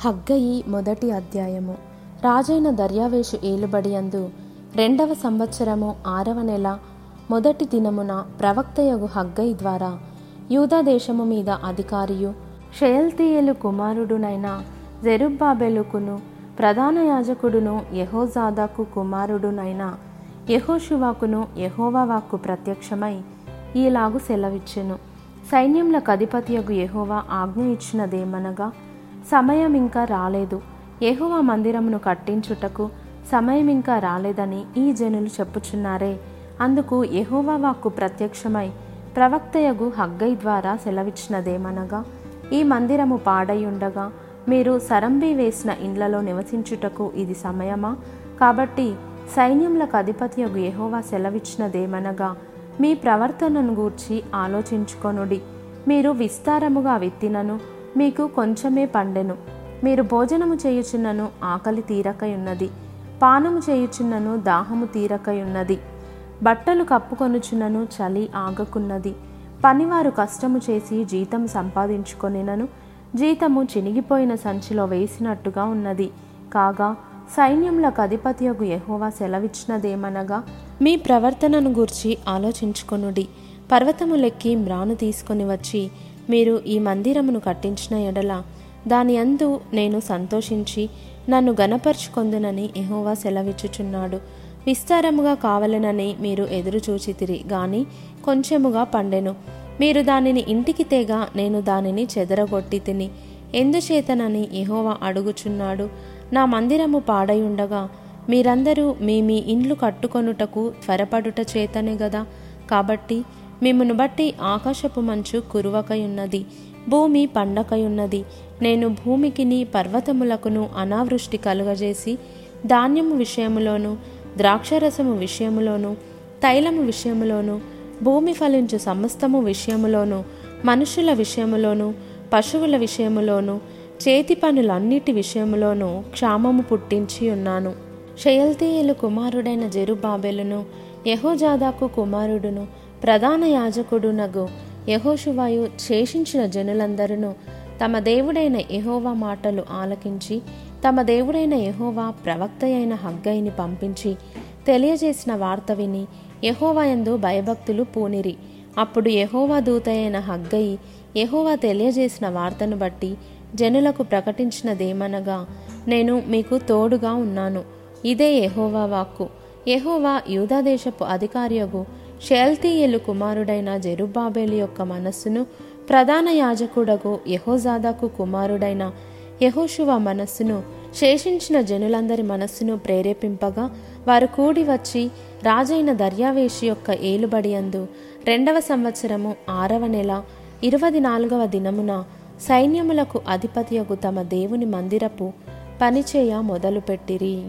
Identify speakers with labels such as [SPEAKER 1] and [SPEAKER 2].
[SPEAKER 1] హగ్గయి మొదటి అధ్యాయము. రాజైన దర్యావేషు ఏలుబడి అందు రెండవ సంవత్సరము ఆరవ నెల మొదటి దినమున ప్రవక్తయగు హగ్గయి ద్వారా యూదాదేశము మీద అధికారియు షయల్తీయేలు కుమారుడునైన జెరుబ్బాబెలుకును ప్రధాన యాజకుడును యహోజాదాకు కుమారుడునైన యెహోషువాకును యహోవాకు వాక్కు ప్రత్యక్షమై ఈలాగు సెలవిచ్చెను. సైన్యములకు అధిపతియగు యహోవా ఆజ్ఞ ఇచ్చినదేమనగా సమయం ఇంకా రాలేదు. ఎహువ మందిరమును కట్టించుటకు సమయం ఇంకా రాలేదని ఈ జనులు చెప్పుచున్నారే. అందుకు ఎహోవా వాక్కు ప్రత్యక్షమై ప్రవక్తయగు హగ్గై ద్వారా సెలవిచ్చినదేమనగా ఈ మందిరము పాడయుండగా మీరు సరంబి వేసిన ఇండ్లలో నివసించుటకు ఇది సమయమా? కాబట్టి సైన్యములకు అధిపతియగు ఎహోవా సెలవిచ్చినదేమనగా మీ ప్రవర్తనను గూర్చి ఆలోచించుకొనుడి. మీరు విస్తారముగా విత్తినను మీకు కొంచెమే పండెను. మీరు భోజనము చేయుచున్నను ఆకలి తీరకయున్నది. పానము చేయుచున్నను దాహము తీరకయున్నది. బట్టలు కప్పుకొనుచున్నను చలి ఆగకున్నది. పనివారు కష్టము చేసి జీతం సంపాదించుకొనినను. జీతము చినిగిపోయిన సంచిలో వేసినట్టుగా ఉన్నది. కాగా సైన్యములకు అధిపతియగు ఎహోవా సెలవిచ్చినదేమనగా మీ ప్రవర్తనను గూర్చి ఆలోచించుకొనుడి. పర్వతములెక్కి మ్రాను తీసుకొని వచ్చి మీరు ఈ మందిరమును కట్టించిన ఎడల దాని అందు నేను సంతోషించి నన్ను గనపరుచుకొందునని ఎహోవా సెలవిచ్చుచున్నాడు. విస్తారముగా కావలనని మీరు ఎదురు చూచితిరి గాని కొంచెముగా పండెను. మీరు దానిని ఇంటికి తేగ నేను దానిని చెదరగొట్టి తిని ఎందుచేతనని ఎహోవా అడుగుచున్నాడు. నా మందిరము పాడయుండగా మీరందరూ మీ మీ ఇండ్లు కట్టుకొనుటకు త్వరపడుట చేతనే గదా? కాబట్టి మిమ్మును బట్టి ఆకాశపు మంచు కురువకయున్నది భూమి పండకయున్నది. నేను భూమికిని పర్వతములకును అనావృష్టి కలుగజేసి ధాన్యము విషయములోను ద్రాక్షరసము విషయములోను తైలము విషయములోను భూమి ఫలించు సమస్తము విషయములోను మనుషుల విషయములోను పశువుల విషయములోను చేతి పనులన్నిటి విషయములోనూ క్షామము పుట్టించి ఉన్నాను. షయల్తీయులు కుమారుడైన జెరుబాబెలును యహోజాదాకు కుమారుడును ప్రధాన యాజకుడునగు యహోషువాయు శేషించిన జనులందరూ తమ దేవుడైన యహోవా మాటలు ఆలకించి తమ దేవుడైన యహోవా ప్రవక్త అయిన హగ్గయిని పంపించి తెలియజేసిన వార్త విని యహోవాయందు భయభక్తులు పూనిరి. అప్పుడు యహోవా దూత అయిన హగ్గయి యహోవా తెలియజేసిన వార్తను బట్టి జనులకు ప్రకటించినదేమనగా నేను మీకు తోడుగా ఉన్నాను. ఇదే యహోవా వాక్కు. యహోవా యూదాదేశపు అధికారియగు షేల్తీయేలు కుమారుడైన జెరుబాబేలు యొక్క మనస్సును ప్రధాన యాజకుడగు యహోజాదాకు కుమారుడైన యహోషువ మనస్సును శేషించిన జనులందరి మనస్సును ప్రేరేపింపగా వారు కూడి వచ్చి రాజైన దర్యావేషి యొక్క ఏలుబడి అందు రెండవ సంవత్సరము ఆరవ నెల ఇరవై నాలుగవ దినమున సైన్యములకు అధిపతియగు తమ దేవుని మందిరపు పనిచేయ మొదలుపెట్టిరి.